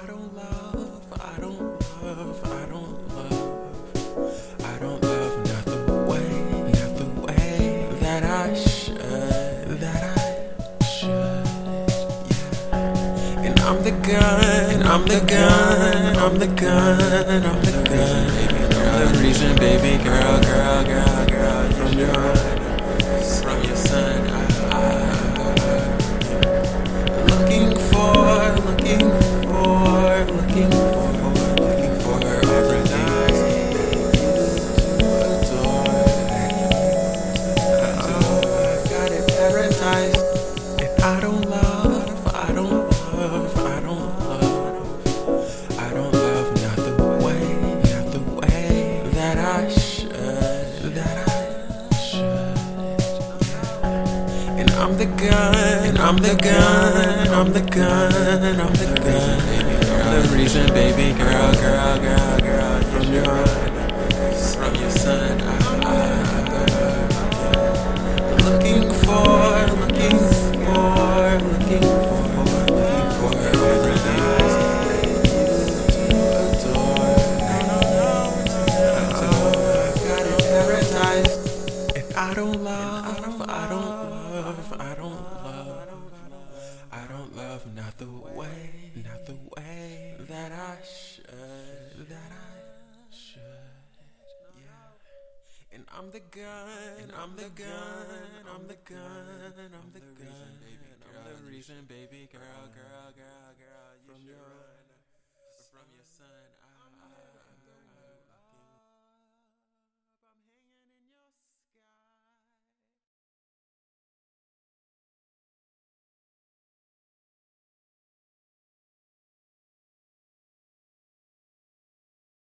I don't love, I don't love, I don't love, I don't love not the way, not the way that I should, that I should. Yeah. And I'm the gun, I'm the gun, I'm the gun, I'm the gun. Baby the reason, baby girl, I'm the gun, I'm the gun, I'm the gun, I'm the gun. Girl, the reason, baby girl, girl, girl, girl, from your, from your son. I, I, looking for, looking for, looking for, looking for paradise to adore. I got it paradise. And I don't love, I don't way, not the way that I should, that I should. Yeah. And I'm the gun, and I'm the gun, I'm the gun, I'm the gun, I'm the reason, baby girl, uh, girl, girl, girl.